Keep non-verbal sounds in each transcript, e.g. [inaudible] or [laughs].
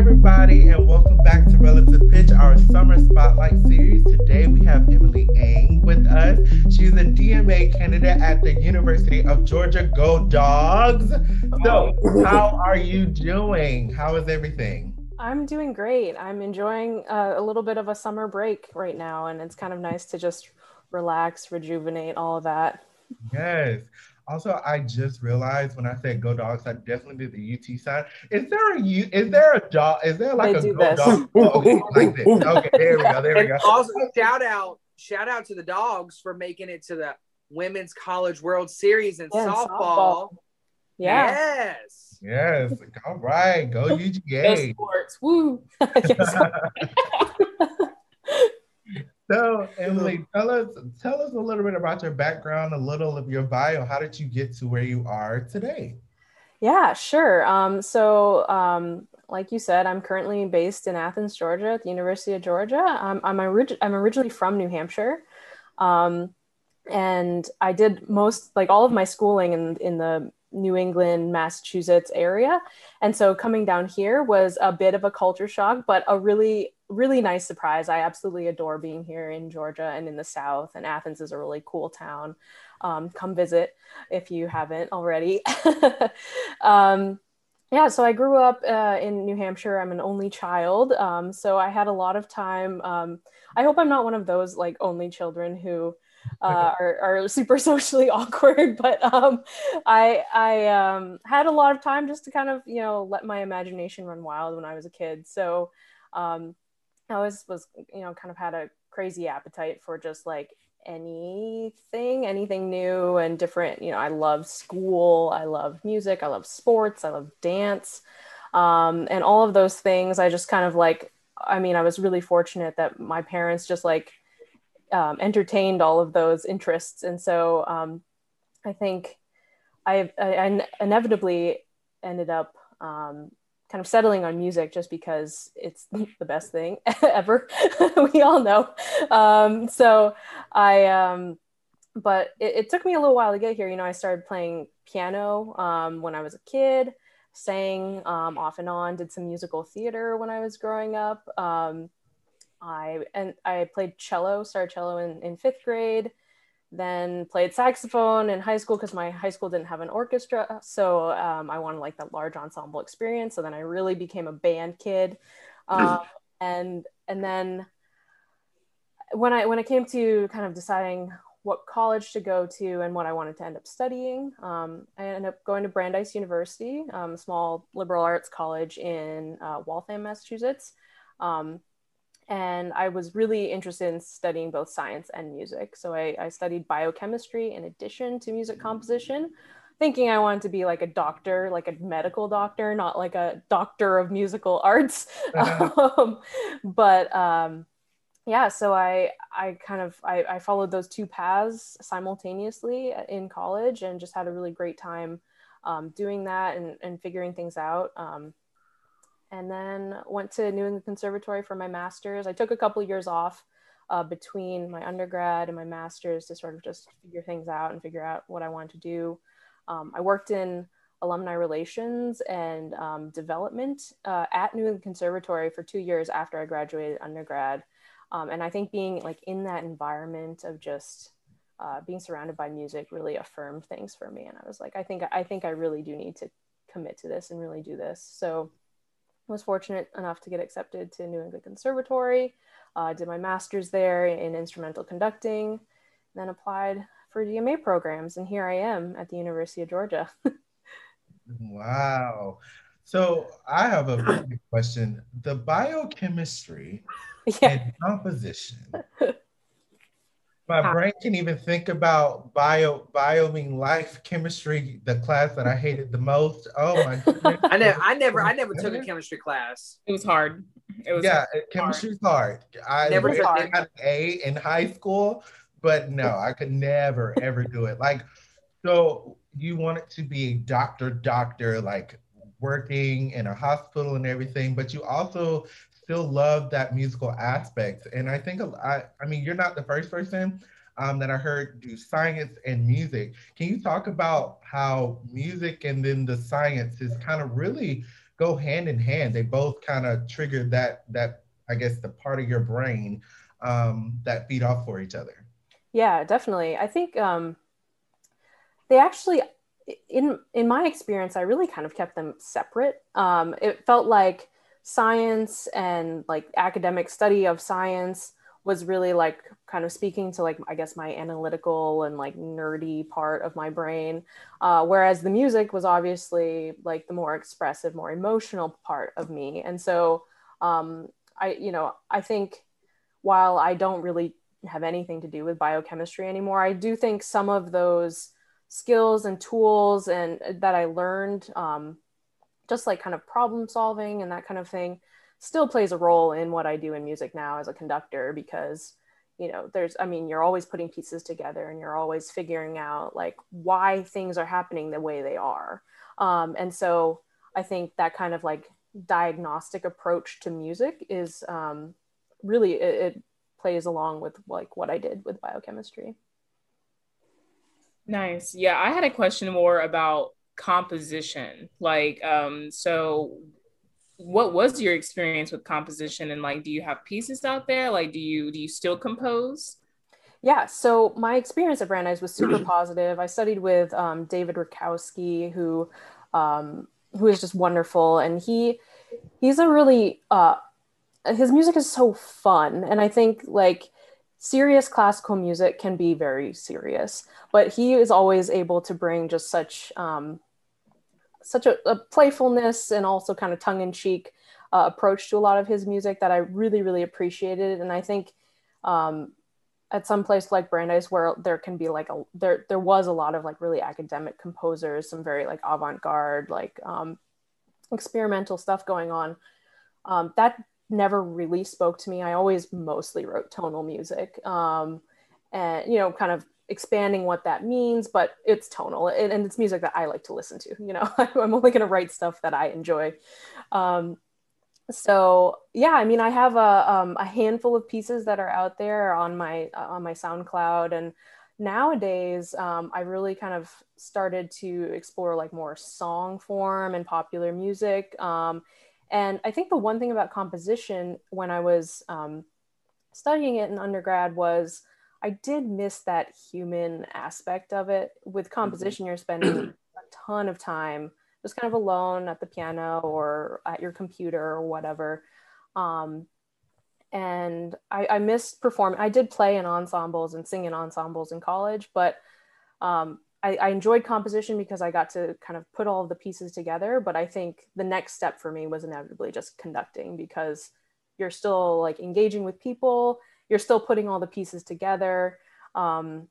everybody, and welcome back to Relative Pitch, our summer spotlight series. Today we have Emily Ang with us. She's a DMA candidate at the University of Georgia. Go Dogs! So, how are you doing? How is everything? I'm doing great. I'm enjoying uh, a little bit of a summer break right now, and it's kind of nice to just relax, rejuvenate, all of that. Yes. Also, I just realized when I said go dogs, I definitely did the UT sign. Is there a U? Is there a dog? Is there like They a do go this. dog? Oh, [laughs] okay, like this. Okay, there we go. There we go. also shout out, shout out to the dogs for making it to the Women's College World Series in Yeah, softball. softball. Yeah. Yes. Yes. All right. Go [laughs] Go UGA. sports. Woo. [laughs] So, [laughs] Emily, tell us tell us a little bit about your background, a little of your bio. How did you get to where you are today? Yeah, sure. Um, so, um, like you said, I'm currently based in Athens, Georgia, at the University of Georgia. Um, I'm, orig- I'm originally from New Hampshire. Um, and I did most, like all of my schooling in, in the New England, Massachusetts area. And so coming down here was a bit of a culture shock, but a really, really nice surprise. I absolutely adore being here in Georgia and in the South. And Athens is a really cool town. Um, come visit if you haven't already. [laughs] um, yeah, so I grew up uh, in New Hampshire. I'm an only child. Um, so I had a lot of time. Um, I hope I'm not one of those like only children who uh, are, are [laughs] super socially awkward, but um, I, I um, had a lot of time just to kind of, you know, let my imagination run wild when I was a kid. So um, I always was, you know, kind of had a crazy appetite for just like anything, anything new and different. You know, I love school, I love music, I love sports, I love dance. Um, and all of those things, I just kind of like, I mean, I was really fortunate that my parents just like um, entertained all of those interests. And so um, I think I, I, inevitably ended up um, kind of settling on music just because it's [laughs] the best thing [laughs] ever. [laughs] we all know. Um, so I, um, but it, it, took me a little while to get here. You know, I started playing piano um, when I was a kid, sang um, off and on, did some musical theater when I was growing up. Um, I and I played cello, started cello in, in fifth grade then played saxophone in high school because my high school didn't have an orchestra so um, i wanted like that large ensemble experience so then i really became a band kid. Um, and and then when i when it came to kind of deciding what college to go to and what i wanted to end up studying um, i ended up going to brandeis university um, a small liberal arts college in uh, waltham massachusetts. Um, and I was really interested in studying both science and music. So I, I, studied biochemistry in addition to music composition, thinking I wanted to be like a doctor, like a medical doctor, not like a doctor of musical [laughs] arts. Uh-huh. um, but um, yeah, so I I kind of I, I, followed those two paths simultaneously in college and just had a really great time um, doing that and, and figuring things out um, and then went to New England Conservatory for my master's. I took a couple years off uh, between my undergrad and my master's to sort of just figure things out and figure out what I wanted to do. Um, I worked in alumni relations and um, development uh, at New England Conservatory for two years after I graduated undergrad. Um, and I think being like in that environment of just uh, being surrounded by music really affirmed things for me. And I was like, I think I think I really do need to commit to this and really do this. So was fortunate enough to get accepted to New England Conservatory. Uh, did my master's there in instrumental conducting, then applied for DMA programs, and here I am at the University of Georgia. [laughs] wow. So I have a [laughs] question. The biochemistry yeah. and composition. [laughs] My brain can even think about bio bio mean life chemistry, the class that I hated the most. Oh my [laughs] goodness. I never I never I never took a chemistry class. It was hard. It was yeah, chemistry's hard. I never took got an A in high school, but no, I could never ever do it. Like, so you wanted to be a doctor, doctor, like working in a hospital and everything, but you also still love that musical aspect. And I think, I, I mean, you're not the first person um, that I heard do science and music. Can you talk about how music and then the science is kind of really go hand in hand. They both kind of trigger that that I guess the part of your brain um, that feed off for each other. Yeah, definitely. I think um, they actually, in in my experience, I really kind of kept them separate. Um, it felt like science and like academic study of science was really like kind of speaking to like I guess my analytical and like nerdy part of my brain, uh, whereas the music was obviously like the more expressive, more emotional part of me. And so um, I, you know, I think while I don't really have anything to do with biochemistry anymore, I do think some of those skills and tools and uh, that I learned, um, just like kind of problem solving and that kind of thing, still plays a role in what I do in music now as a conductor because you know there's i mean you're always putting pieces together and you're always figuring out like why things are happening the way they are. Um, and so i think that kind of like diagnostic approach to music is um, really it, it plays along with like what i did with biochemistry. Nice. Yeah i had a question more about composition like um so what was your experience with composition? And like do you have pieces out there? Like do you do you still compose? Yeah so my experience at brandeis was super positive. I studied with um, david rakowski who um, who is just wonderful. And he he's a really uh, his music is so fun. And i think like serious classical music can be very serious. But he is always able to bring just such um, such a, a, playfulness and also kind of tongue-in-cheek uh, approach to a lot of his music that I really, really appreciated. And I think um, at some place like Brandeis, where there can be like a there there was a lot of like really academic composers, some very like avant-garde, like um, experimental stuff going on. Um, that never really spoke to me. I always mostly wrote tonal music, um, and you know, kind of expanding what that means, but it's tonal and, and it's music that I like to listen to. You know, [laughs] I'm only going to write stuff that I enjoy. Um, so yeah, I mean, I have a, um, a handful of pieces that are out there on my uh, on my SoundCloud, and nowadays um, I really kind of started to explore like more song form and popular music. Um, and I think the one thing about composition when I was um, studying it in undergrad was I did miss that human aspect of it. With mm-hmm. composition, you're spending a ton of time just kind of alone at the piano or at your computer or whatever. Um, and I, I missed performing. I did play in ensembles and sing in ensembles in college, but um, I, I, enjoyed composition because I got to kind of put all of the pieces together. But I think the next step for me was inevitably just conducting because you're still like engaging with people you're still putting all the pieces together um,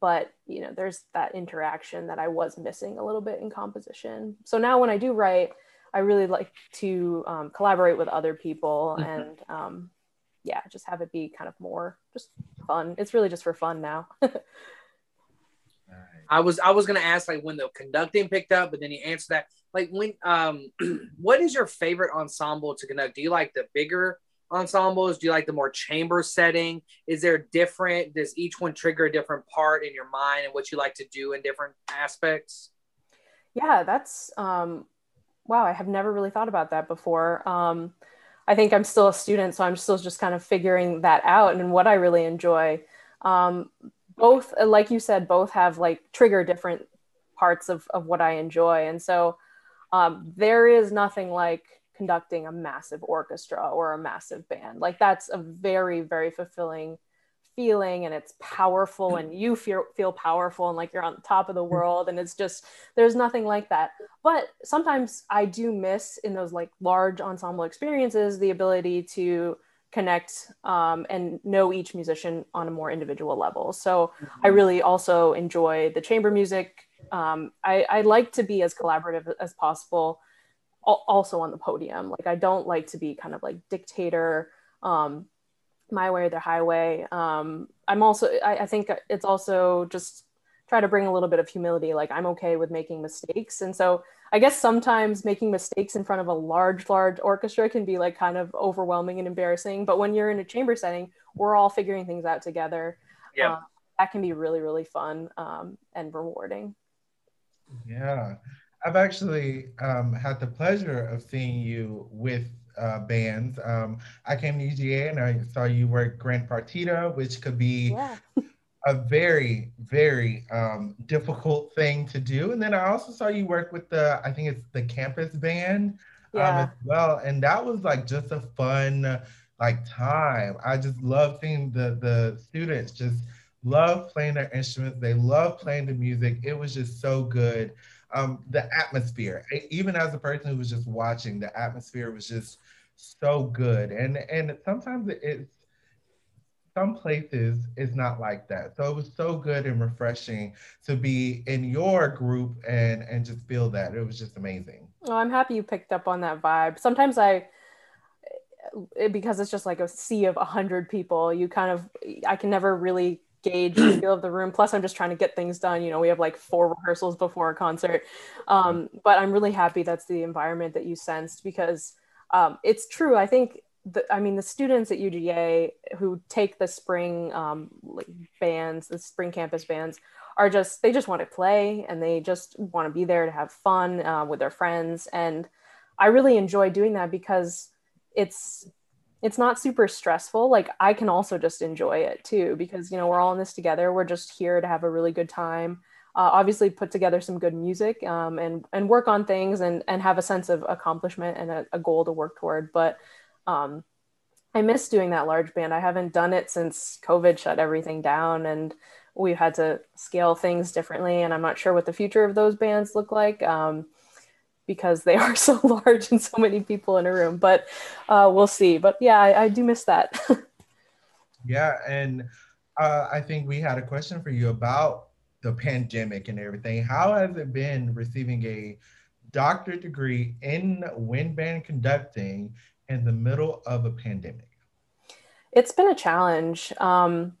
but you know there's that interaction that i was missing a little bit in composition. So now when i do write i really like to um, collaborate with other people mm-hmm. and um, yeah just have it be kind of more just fun. It's really just for fun now. [laughs] I was i was gonna ask like when the conducting picked up but then you answered that. Like when um [clears throat] what is your favorite ensemble to conduct? Do you like the bigger ensembles? Do you like the more chamber setting? Is there different? Does each one trigger a different part in your mind and what you like to do in different aspects? Yeah, that's um, wow. I have never really thought about that before. Um, I think I'm still a student, so I'm still just kind of figuring that out and what I really enjoy. Um, both, like you said, both have like trigger different parts of, of what I enjoy. And so um, there is nothing like conducting a massive orchestra or a massive band. Like that's a very, very fulfilling feeling and it's powerful and you feel feel powerful and like you're on top of the world and it's just there's nothing like that. But sometimes I do miss in those like large ensemble experiences the ability to connect um, and know each musician on a more individual level. So I mm-hmm. really also enjoy the chamber music. Um, I, I like to be as collaborative as possible also on the podium. Like I don't like to be kind of like dictator, um, my way or the highway. Um, I'm also, I, I think it's also just try to bring a little bit of humility. Like I'm okay with making mistakes. And so I guess sometimes making mistakes in front of a large, large orchestra can be like kind of overwhelming and embarrassing. But when you're in a chamber setting, we're all figuring things out together. Yeah. Uh, that can be really, really fun um, and rewarding. Yeah. I've actually um, had the pleasure of seeing you with uh, bands. Um, I came to UGA and I saw you work Grand Partita, which could be yeah. a very, very um, difficult thing to do. And then I also saw you work with the, I think it's the campus band um, yeah. as well. And that was like just a fun like time. I just love seeing the the students just love playing their instruments. They love playing the music. It was just so good. Um, the atmosphere, even as a person who was just watching, the atmosphere was just so good. And and sometimes it's some places it's not like that. So it was so good and refreshing to be in your group and and just feel that. It was just amazing. Well, I'm happy you picked up on that vibe. Sometimes I because it's just like a sea of a hundred people. You kind of I can never really gauge the feel of the room. Plus, I'm just trying to get things done. You know, we have like four rehearsals before a concert. Um, but I'm really happy that's the environment that you sensed because um, it's true. I think the, I mean, the students at UGA who take the spring um, bands, the spring campus bands, are just they just want to play and they just want to be there to have fun uh, with their friends. And I really enjoy doing that because it's it's not super stressful like i can also just enjoy it too because you know we're all in this together. We're just here to have a really good time uh, obviously put together some good music um, and and work on things and and have a sense of accomplishment and a, a goal to work toward. But um, i miss doing that large band. I haven't done it since covid shut everything down and we've had to scale things differently and i'm not sure what the future of those bands look like. Um, because they [laughs] are so large and so many people in a room. But uh, we'll see. But yeah, I, I do miss that. [laughs] yeah, and uh, I think we had a question for you about the pandemic and everything. How has it been receiving a doctorate degree in wind band conducting in the middle of a pandemic? It's been a challenge. Um,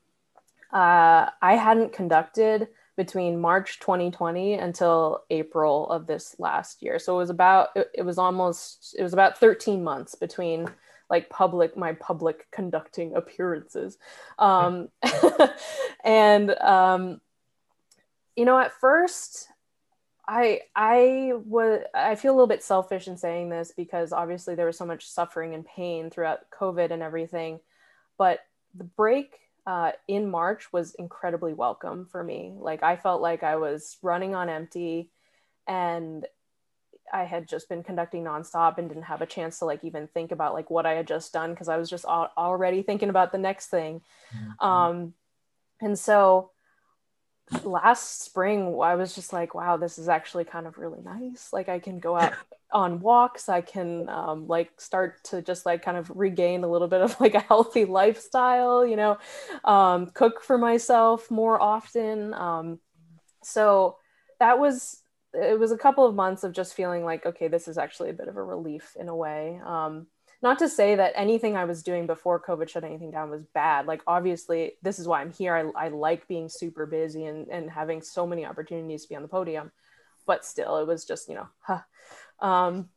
uh, I hadn't conducted between March 2020 until April of this last year. So it was about it, it, was almost it was about 13 months between like public my public conducting appearances. Um, [laughs] and um, you know at first I I was I feel a little bit selfish in saying this because obviously there was so much suffering and pain throughout COVID and everything, but the break uh, in March was incredibly welcome for me. Like I felt like I was running on empty and I had just been conducting nonstop and didn't have a chance to like even think about like what I had just done because I was just al- already thinking about the next thing. Mm-hmm. Um, and so last spring i was just like wow this is actually kind of really nice. Like i can go out [laughs] on walks. I can um, like start to just like kind of regain a little bit of like a healthy lifestyle you know um, cook for myself more often. Um, so that was it was a couple of months of just feeling like okay this is actually a bit of a relief in a way. Um, not to say that anything I was doing before COVID shut anything down was bad. Like, obviously, this is why I'm here. I, I like being super busy and, and having so many opportunities to be on the podium. But still, it was just, you know, huh. Um,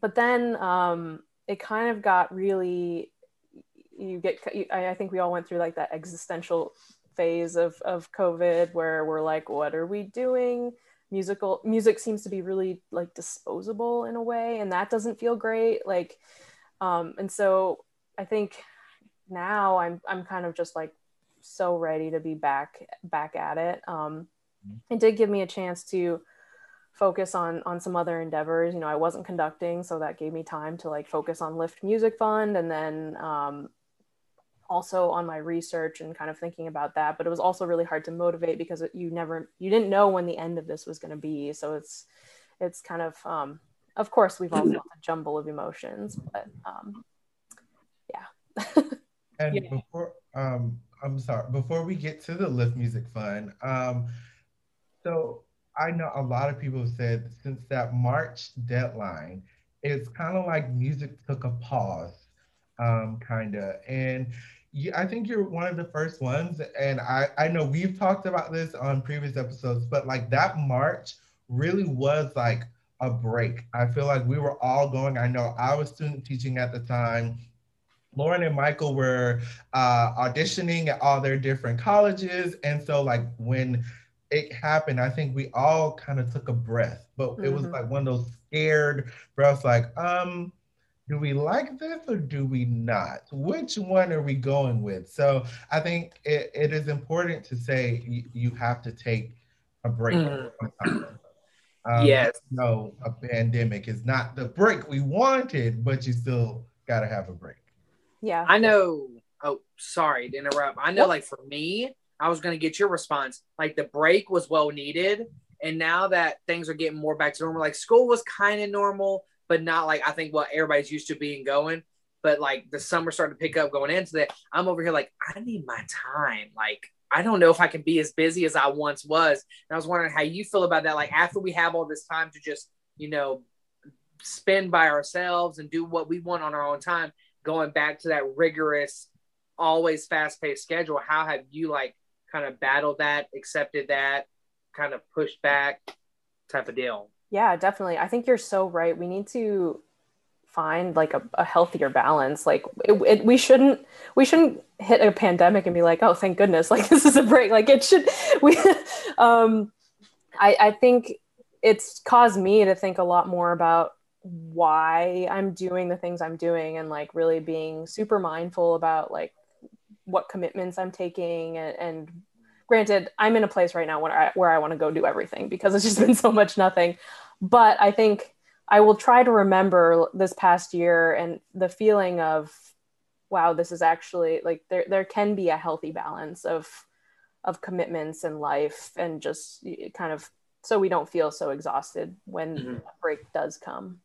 but then um, it kind of got really, you get, I, I think we all went through like that existential phase of, of COVID where we're like, what are we doing? Musical music seems to be really like disposable in a way and that doesn't feel great like um, and so I think now I'm I'm kind of just like so ready to be back back at it. Um, mm-hmm. it did give me a chance to focus on on some other endeavors. You know, I wasn't conducting, so that gave me time to like focus on Lift Music Fund, and then um, also on my research and kind of thinking about that. But it was also really hard to motivate because you never you didn't know when the end of this was going to be. So it's it's kind of um, of course we've all felt a jumble of emotions but um yeah [laughs] and yeah. before um i'm sorry before we get to the lift music fund um so i know a lot of people have said since that march deadline it's kind of like music took a pause um kind of and you, I think you're one of the first ones, and I, I know we've talked about this on previous episodes, but like that March really was like a break. I feel like we were all going. I know I was student teaching at the time. Lauren and Michael were uh, auditioning at all their different colleges. And so, like, when it happened, I think we all kind of took a breath, but mm-hmm. it was mm-hmm. like one of those scared breaths, like, um, do we like this or do we not? Which one are we going with? So I think it, it is important to say you, you have to take a break. Mm. Um, yes. No, a pandemic is not the break we wanted, but you still got to have a break. Yeah. I know. Oh, sorry to interrupt. I know, what? like for me, I was going to get your response. Like the break was well needed. And now that things are getting more back to normal, like school was kind of normal, but not like I think what everybody's used to being going. But like the summer started to pick up going into that. I'm over here like, I need my time. Like, I don't know if I can be as busy as I once was. And I was wondering how you feel about that. Like after we have all this time to just, you know, spend by ourselves and do what we want on our own time, going back to that rigorous, always fast paced schedule, how have you like kind of battled that, accepted that, kind of pushed back type of deal? Yeah, definitely. I think you're so right. We need to find like a, a healthier balance. Like it, it, we shouldn't we shouldn't hit a pandemic and be like, oh, thank goodness, [laughs] like this is a break. Like it should. [laughs] We, um, I I think it's caused me to think a lot more about why I'm doing the things I'm doing and like really being super mindful about like what commitments I'm taking and, and granted i'm in a place right now where i where i want to go do everything because it's just been so much nothing but i think i will try to remember this past year and the feeling of wow this is actually like there there can be a healthy balance of of commitments in life and just kind of so we don't feel so exhausted when mm-hmm. a break does come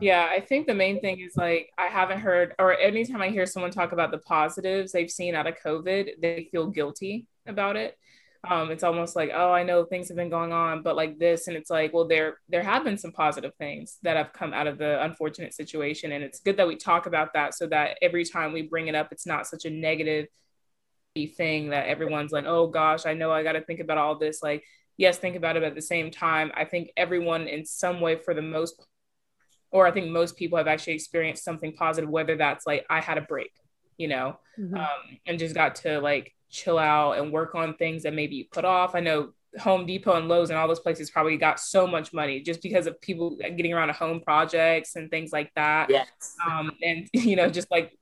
yeah, I think the main thing is like I haven't heard, or anytime I hear someone talk about the positives they've seen out of COVID, they feel guilty about it. Um, it's almost like, oh, I know things have been going on, but like this, and it's like, well, there there have been some positive things that have come out of the unfortunate situation, and it's good that we talk about that so that every time we bring it up, it's not such a negative thing that everyone's like, oh gosh, I know I got to think about all this. Like, yes, think about it at the same time. I think everyone, in some way, for the most or I think most people have actually experienced something positive, whether that's like I had a break, you know, mm-hmm. um, and just got to like chill out and work on things that maybe you put off. I know Home Depot and Lowe's and all those places probably got so much money just because of people getting around to home projects and things like that. Yes. Um, and [laughs] you know, just like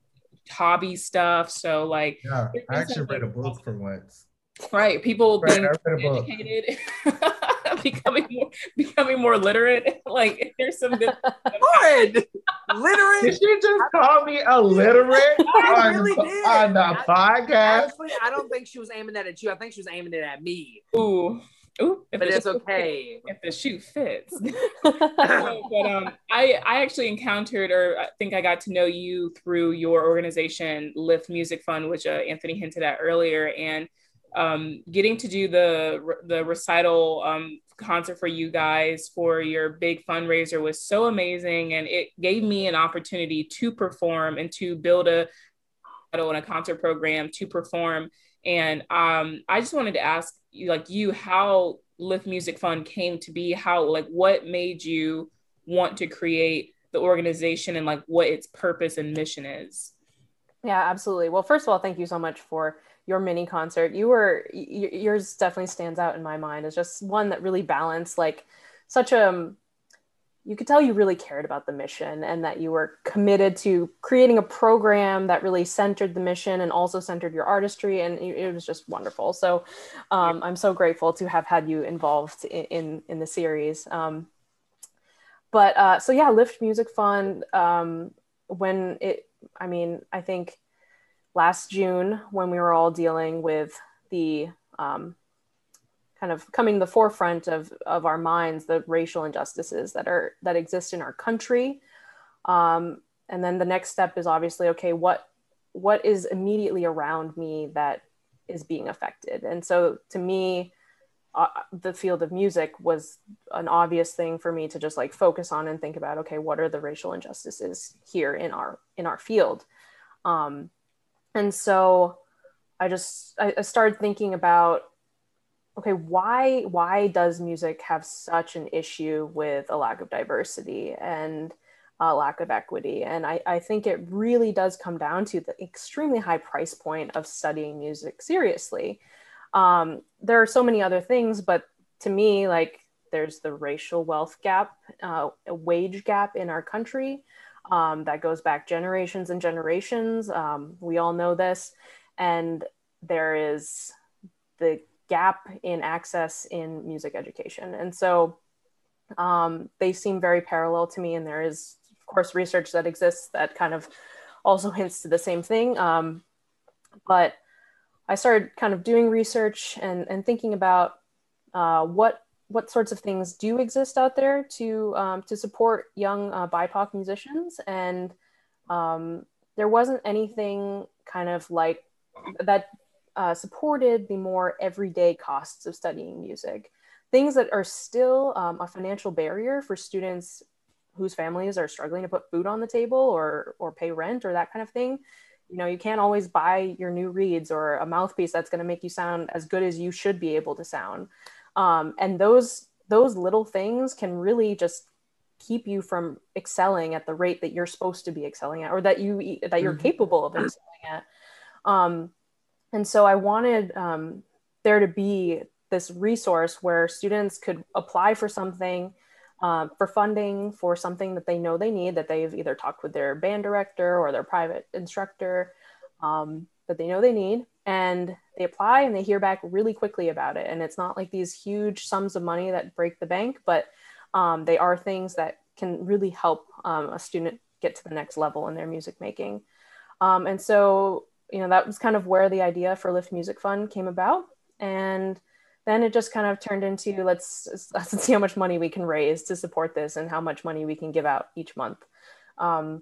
hobby stuff. So like, yeah, I actually read a book for once. Right, people right, being educated. [laughs] [laughs] becoming more becoming more literate. [laughs] Like there's some good [laughs] Literate. Did you just call me illiterate on, really did. on the I, podcast? Actually, I don't think she was aiming that at you. I think she was aiming it at me. Ooh. Ooh, but it's okay if the shoe fits. but um, I I actually encountered, or I think I got to know you through your organization, Lift Music Fund, which uh, Anthony hinted at earlier, and um, getting to do the the recital um, concert for you guys for your big fundraiser was so amazing, and it gave me an opportunity to perform and to build a and a concert program to perform. And um, I just wanted to ask like you, how Lift Music Fund came to be. How like what made you want to create the organization and like what its purpose and mission is. Yeah, absolutely. Well, first of all, thank you so much for your mini concert you were y- yours definitely stands out in my mind as just one that really balanced like such a um, you could tell you really cared about the mission and that you were committed to creating a program that really centered the mission and also centered your artistry and it was just wonderful. So um, i'm so grateful to have had you involved in in, in the series. Um, but uh, so yeah lift music fund um, when it i mean i think last June when we were all dealing with the um, kind of coming the forefront of, of our minds, the racial injustices that are that exist in our country. Um, and then the next step is obviously, okay, what what is immediately around me that is being affected? And so to me, uh, the field of music was an obvious thing for me to just like focus on and think about okay what are the racial injustices here in our in our field um, and so i just I, I started thinking about okay why why does music have such an issue with a lack of diversity and a lack of equity? And I, I think it really does come down to the extremely high price point of studying music seriously. Um, there are so many other things, but to me, like there's the racial wealth gap, uh, wage gap in our country um, that goes back generations and generations. Um, we all know this. And there is the gap in access in music education. And so um, they seem very parallel to me. And there is, of course, research that exists that kind of also [laughs] hints to the same thing. Um, but I started kind of doing research and, and thinking about uh, what what sorts of things do exist out there to um, to support young uh, BIPOC musicians, and um, there wasn't anything kind of like that uh, supported the more everyday costs of studying music. Things that are still um, a financial barrier for students whose families are struggling to put food on the table or or pay rent or that kind of thing. You know, you can't always buy your new reeds or a mouthpiece that's going to make you sound as good as you should be able to sound um, and those those little things can really just keep you from excelling at the rate that you're supposed to be excelling at or that you that you're mm-hmm. capable of excelling at um, and so i wanted um, there to be this resource where students could apply for something uh, for funding for something that they know they need that they've either talked with their band director or their private instructor um, that they know they need and they apply and they hear back really quickly about it. And it's not like these huge sums of money that break the bank but um, they are things that can really help um, a student get to the next level in their music making. Um, and so you know that was kind of where the idea for lift music fund came about. And then it just kind of turned into let's let's see how much money we can raise to support this and how much money we can give out each month. Um,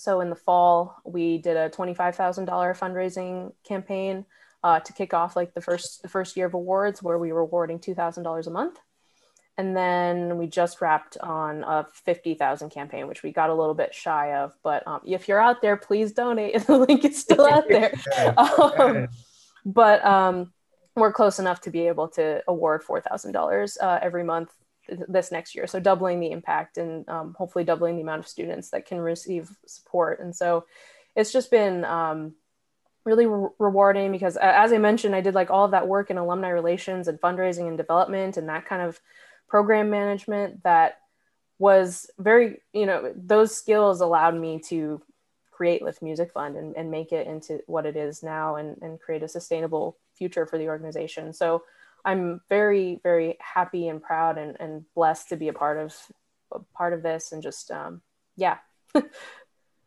so in the fall, we did a $25,000 fundraising campaign uh, to kick off like the first the first year of awards, where we were awarding $2,000 a month. And then we just wrapped on a 50,000 campaign, which we got a little bit shy of. But um, if you're out there, please donate. [laughs] the link is still out there. [laughs] [laughs] um, but um, we're close enough to be able to award $4,000 uh, every month this next year. So doubling the impact and um, hopefully doubling the amount of students that can receive support. And so it's just been um, really re- rewarding because as I mentioned, I did like all of that work in alumni relations and fundraising and development and that kind of program management that was very, you know, those skills allowed me to create Lift Music Fund and, and make it into what it is now and, and create a sustainable future for the organization. So I'm very, very happy and proud and, and blessed to be a part of a part of this and just um, yeah. [laughs]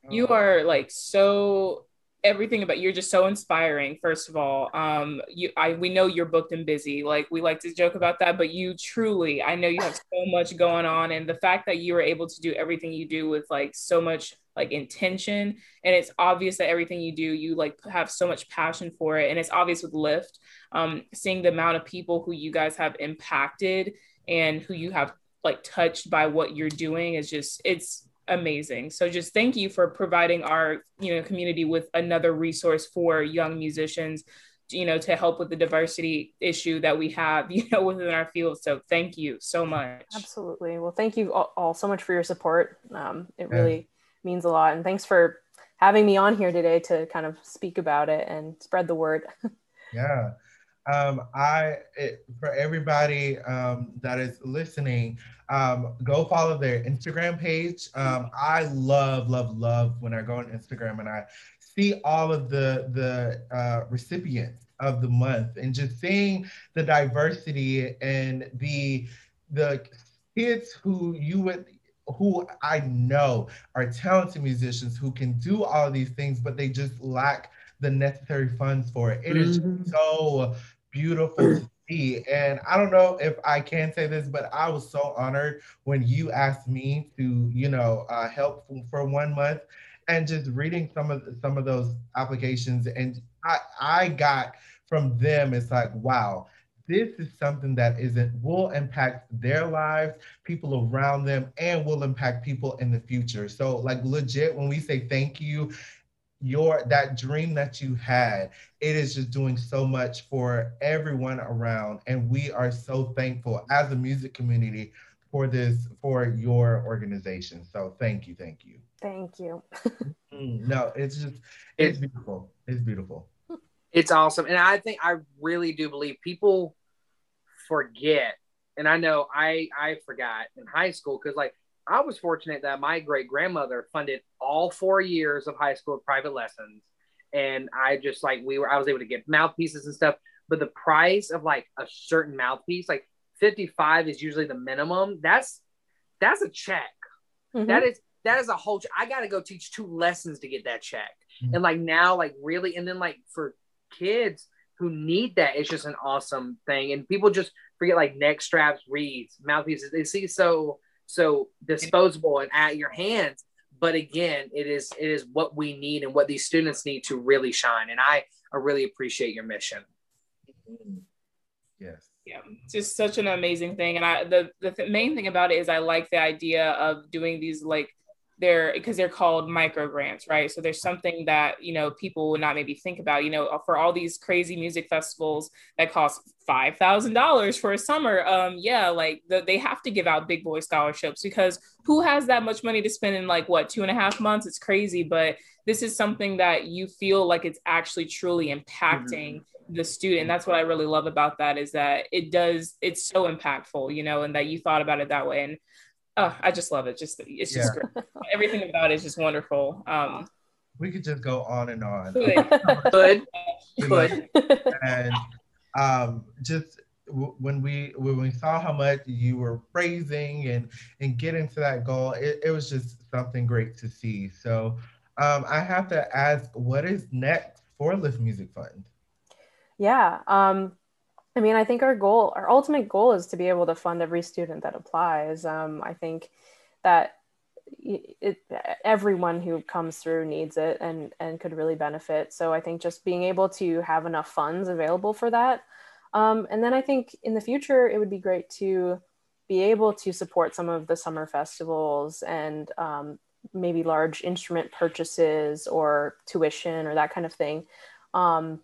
you are like so everything about you're just so inspiring first of all. Um you i we know you're booked and busy. Like we like to joke about that but you truly i know you have so much going on and the fact that you were able to do everything you do with like so much like intention. And it's obvious that everything you do you like have so much passion for it. And it's obvious with lift um, seeing the amount of people who you guys have impacted and who you have like touched by what you're doing is just it's amazing. So just thank you for providing our you know community with another resource for young musicians you know to help with the diversity issue that we have [laughs] you know within our field. So thank you so much. Absolutely. Well thank you all, all so much for your support. Um, it really means a lot. And thanks for having me on here today to kind of speak about it and spread the word. [laughs] yeah. Um, I it, for everybody um, that is listening, um, go follow their Instagram page. Um, I love, love, love when I go on Instagram and I see all of the the uh, recipients of the month and just seeing the diversity and the the kids who you would who I know are talented musicians who can do all these things, but they just lack the necessary funds for it. It mm-hmm. is so beautiful to see. And I don't know if I can say this, but I was so honored when you asked me to, you know, uh, help for one month and just reading some of some of those applications and I, I got from them it's like wow this is something that isn't will impact their lives people around them and will impact people in the future. So like legit when we say thank you your that dream that you had it is just doing so much for everyone around and we are so thankful as a music community for this for your organization. So thank you thank you. Thank you. Mm, no it's just it's beautiful. It's beautiful It's awesome. And I think I really do believe people forget. And I know I I forgot in high school because like I was fortunate that my great grandmother funded all four years of high school private lessons. And I just like we were I was able to get mouthpieces and stuff. But the price of like a certain mouthpiece, like 55 is usually the minimum. That's that's a check. Mm-hmm. That is that is a whole I gotta go teach two lessons to get that check. Mm-hmm. And like now, like really, and then like for kids who need that, it's just an awesome thing. And people just forget like neck straps, reeds, mouthpieces. They see so so disposable and at your hands. But again, it is it is what we need and what these students need to really shine. And I I really appreciate your mission. Yes. Yeah, just such an amazing thing. And I the the th- main thing about it is I like the idea of doing these like they're because they're called micro grants, right? So there's something that you know people would not maybe think about. You know, for all these crazy music festivals that cost five thousand dollars for a summer, um, yeah, like the, they have to give out big boy scholarships because who has that much money to spend in like what two and a half months? It's crazy, but this is something that you feel like it's actually truly impacting. Mm-hmm the student that's what i really love about that is that it does it's so impactful you know and that you thought about it that way and oh, I just love it. Just it's just yeah. great. Everything about it is just wonderful. Um, we could just go on and on. Good. [laughs] Good. And um, just w- when we when we saw how much you were raising and and getting to that goal, it, it was just something great to see. So um, I have to ask, what is next for Lift Music Fund? Yeah. Um, I mean, I think our goal, our ultimate goal is to be able to fund every student that applies. Um, I think that it, everyone who comes through needs it and, and could really benefit. So I think just being able to have enough funds available for that. Um, and then I think in the future, it would be great to be able to support some of the summer festivals and um, maybe large instrument purchases or tuition or that kind of thing. Um,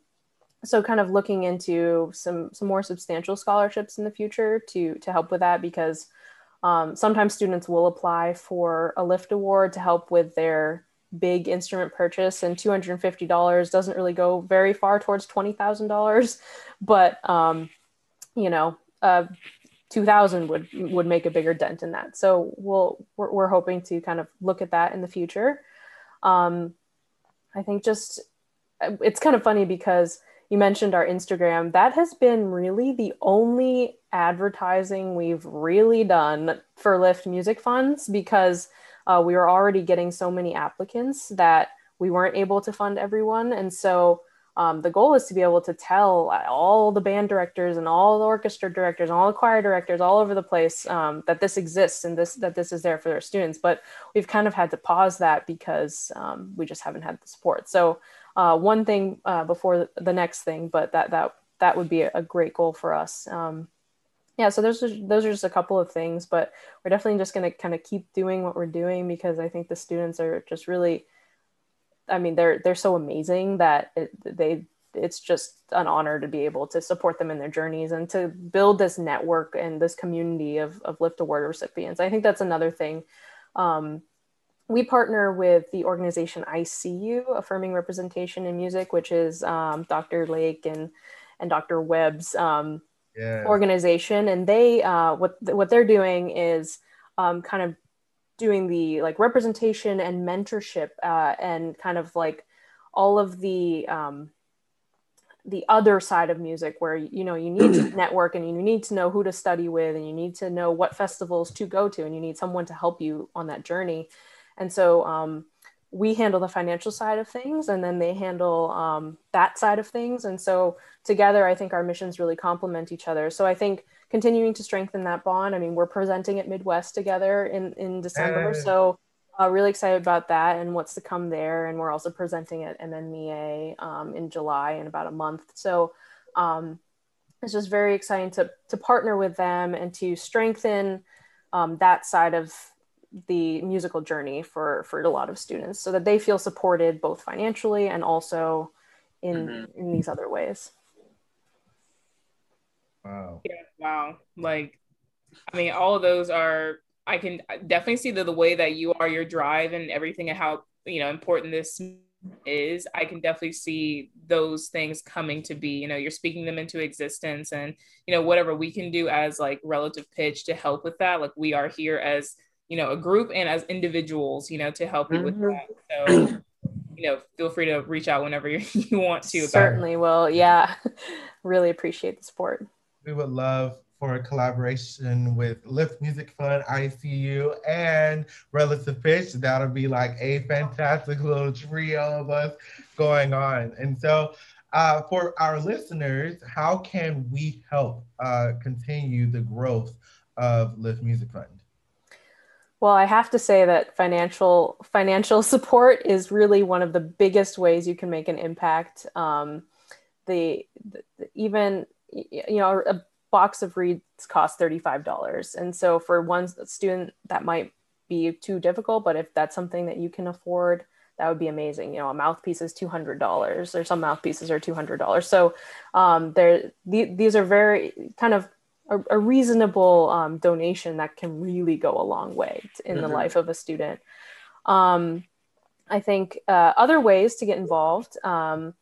so kind of looking into some some more substantial scholarships in the future to to help with that because um, sometimes students will apply for a lift award to help with their big instrument purchase and $250 doesn't really go very far towards $20000 [laughs] but um, you know uh, 2000 would would make a bigger dent in that. So we'll we're, we're hoping to kind of look at that in the future. Um, i think just it's kind of funny because you mentioned our Instagram. That has been really the only advertising we've really done for Lift Music Funds because uh, we were already getting so many applicants that we weren't able to fund everyone. And so um, the goal is to be able to tell all the band directors and all the orchestra directors and all the choir directors all over the place um, that this exists and this that this is there for their students. But we've kind of had to pause that because um, we just haven't had the support. So uh, one thing uh, before the next thing, but that that that would be a great goal for us. Um, yeah, so those are, those are just a couple of things, but we're definitely just going to kind of keep doing what we're doing because I think the students are just really, I mean, they're they're so amazing that it, they it's just an honor to be able to support them in their journeys and to build this network and this community of, of lift award recipients i think that's another thing um, we partner with the organization ICU, Affirming Representation in Music, which is um, Dr. Lake and and Dr. Webb's um, yeah. organization, and they uh, what what they're doing is um, kind of doing the like representation and mentorship uh, and kind of like all of the um, the other side of music where you know you need to [clears throat] network and you need to know who to study with and you need to know what festivals to go to and you need someone to help you on that journey and so um, we handle the financial side of things and then they handle um, that side of things. And so together, I think our missions really complement each other. So I think continuing to strengthen that bond. I mean, we're presenting at Midwest together in, in December. So uh, really excited about that and what's to come there. And we're also presenting at MMEA um, in July in about a month. So um, it's just very exciting to, to partner with them and to strengthen um, that side of the musical journey for for a lot of students so that they feel supported both financially and also in mm-hmm. in these other ways wow yeah wow like i mean all of those are i can definitely see the, the way that you are your drive and everything and how you know important this is, I can definitely see those things coming to be. You know, you're speaking them into existence, and you know, whatever we can do as like relative pitch to help with that. Like we are here as you know a group and as individuals, you know, to help you mm-hmm. with that. So. You know, feel free to reach out whenever [laughs] you want to. Certainly will. Yeah, [laughs] really appreciate the support. We would love for a collaboration with Lift Music Fund, ICU, and Relative Pitch. That'll be like a fantastic little trio of us going on. And so, uh, for our listeners, how can we help uh, continue the growth of Lift Music Fund? Well, I have to say that financial financial [laughs] support is really one of the biggest ways you can make an impact. Um, the, the even you know a box of reeds costs $35 and so for one student that might be too difficult but if that's something that you can afford that would be amazing. You know a mouthpiece is $200 or some mouthpieces are $200 so um, there the, these are very kind of a, a reasonable um, donation that can really go a long way in mm-hmm. the life of a student um, i think uh, other ways to get involved um,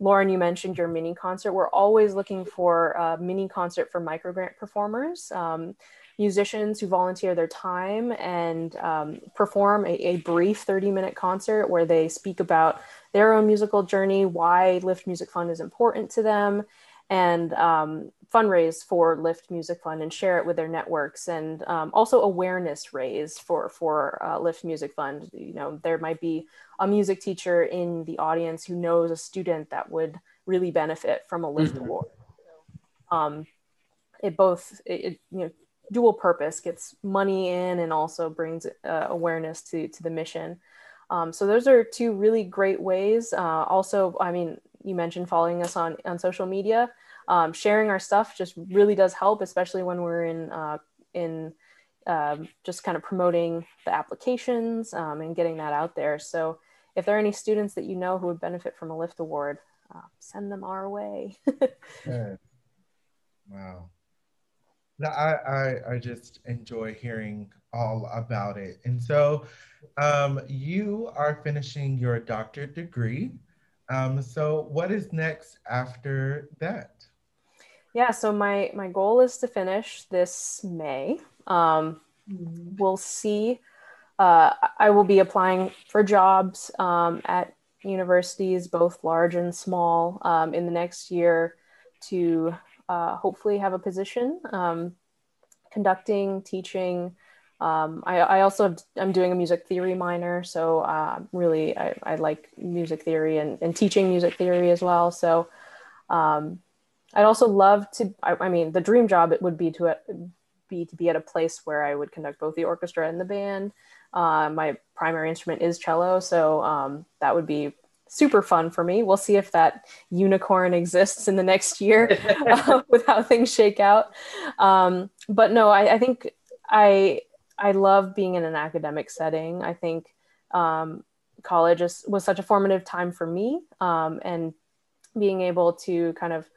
Lauren, you mentioned your mini concert. We're always looking for a mini concert for microgrant performers, um, musicians who volunteer their time and um, perform a, a, brief 30 minute concert where they speak about their own musical journey, why Lift Music Fund is important to them, and um, fundraise for Lift Music Fund and share it with their networks, and um, also awareness raise for for uh, Lift Music Fund. You know, there might be a music teacher in the audience who knows a student that would really benefit from a Lift mm-hmm. award. Um, it both it, it, you know dual purpose gets money in and also brings uh, awareness to to the mission. Um, so those are two really great ways. Uh, also, I mean, you mentioned following us on on social media um, sharing our stuff just really does help, especially when we're in uh, in um, just kind of promoting the applications um, and getting that out there. So if there are any students that you know who would benefit from a Lift Award, uh, send them our way. [laughs] Wow. I, I, I just enjoy hearing all about it. And so um, you are finishing your doctorate degree. Um, so what is next after that? Yeah so my my goal is to finish this may um, mm-hmm. we'll see uh, i will be applying for jobs um, at universities both large and small um, in the next year to uh, hopefully have a position um, conducting teaching um, I, I, also have, I'm doing a music theory minor, so uh, really I, I, like music theory and, and, teaching music theory as well. So um, I'd also love to. I, I, mean, the dream job it would be to uh, be to be at a place where I would conduct both the orchestra and the band. Uh, my primary instrument is cello, so um, that would be super fun for me. We'll see if that unicorn exists in the next year [laughs] uh, with how things shake out. Um, but no, I, I, think I I love being in an academic setting. I think um, college is, was such a formative time for me, um, and being able to kind of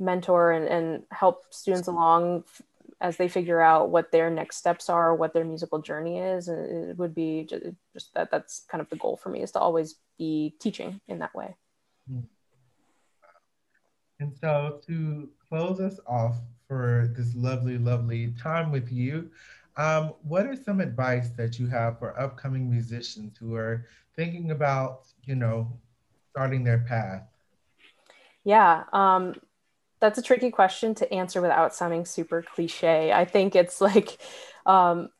mentor and, and help students along as they figure out what their next steps are, what their musical journey is. And it would be just, just that that's kind of the goal for me is to always be teaching in that way. Hmm. And so to close us off for this lovely, lovely time with you, um, what are some advice that you have for upcoming musicians who are thinking about, you know, starting their path? Yeah, um, that's a tricky question to answer without sounding super cliche. I think it's like, um,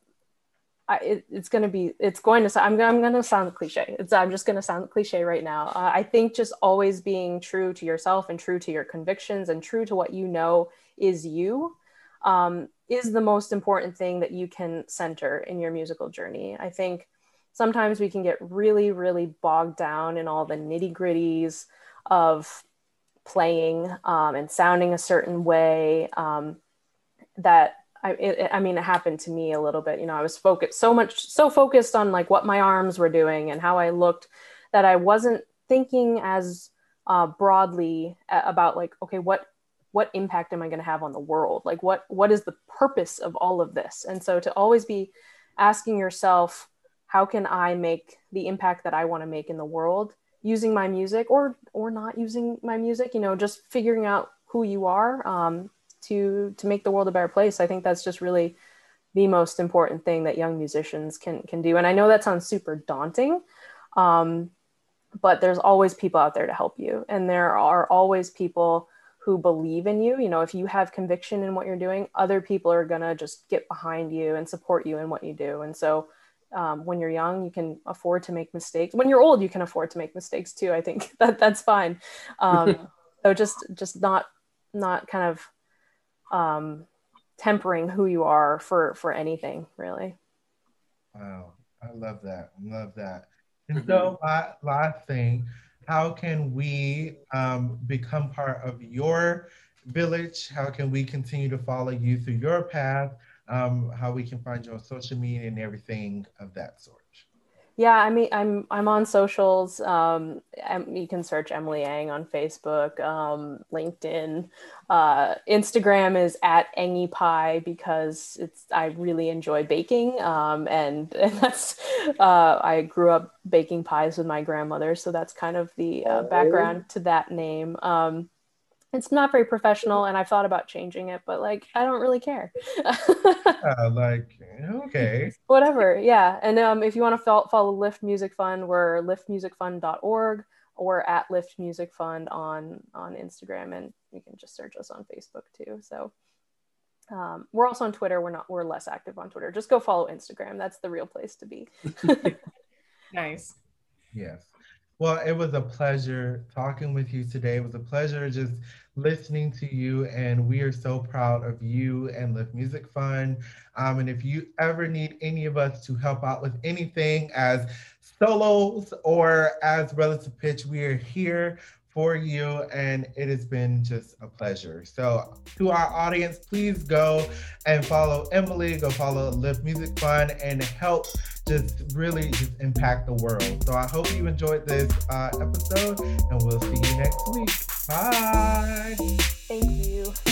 I, it, it's going to be, it's going to, I'm, I'm going to sound cliche. It's, I'm just going to sound cliche right now. Uh, I think just always being true to yourself and true to your convictions and true to what you know is you um, is the most important thing that you can center in your musical journey. I think sometimes we can get really, really bogged down in all the nitty gritties of playing um, and sounding a certain way um, that I, it, I mean, it happened to me a little bit. You know, I was focused so much, so focused on like what my arms were doing and how I looked that I wasn't thinking as uh, broadly about like, okay, what what impact am I going to have on the world? Like, what what is the purpose of all of this? And so to always be asking yourself, how can I make the impact that I want to make in the world using my music or or not using my music you know just figuring out who you are um, to to make the world a better place. I think that's just really the most important thing that young musicians can can do. And i know that sounds super daunting um, but there's always people out there to help you. And there are always people who believe in you. You know if you have conviction in what you're doing other people are going to just get behind you and support you in what you do. And so um, when you're young you can afford to make mistakes. When you're old you can afford to make mistakes too i think. [laughs] That that's fine. Um, [laughs] so just just not not kind of um, tempering who you are for for anything really. Wow. I love that. Love that. And so mm-hmm. last thing how can we um, become part of your village? How can we continue to follow you through your path um, how we can find you on social media and everything of that sort. Yeah, I mean, I'm I'm on socials. Um, you can search Emily Ang on Facebook, um, LinkedIn, uh, Instagram is at Angie Pie because it's I really enjoy baking, um, and [laughs] and that's uh, I grew up baking pies with my grandmother, so that's kind of the uh, background to that name. Um, it's not very professional and i've thought about changing it but like i don't really care. [laughs] Uh, like okay. Whatever yeah and um, if you want to follow, follow lift music fund we're liftmusicfund.org or at lift music fund on on instagram and you can just search us on facebook too so um, we're also on twitter we're not we're less active on twitter. Just go follow instagram that's the real place to be. [laughs] Nice. Yes well, it was a pleasure talking with you today. It was a pleasure just listening to you, and we are so proud of you and Lift Music Fund. Um, and if you ever need any of us to help out with anything as solos or as relative pitch, we are here for you and it has been just a pleasure. So to our audience please go and follow emily go follow lift music fund and help just really just impact the world. So i hope you enjoyed this uh, episode and we'll see you next week. Bye. Thank you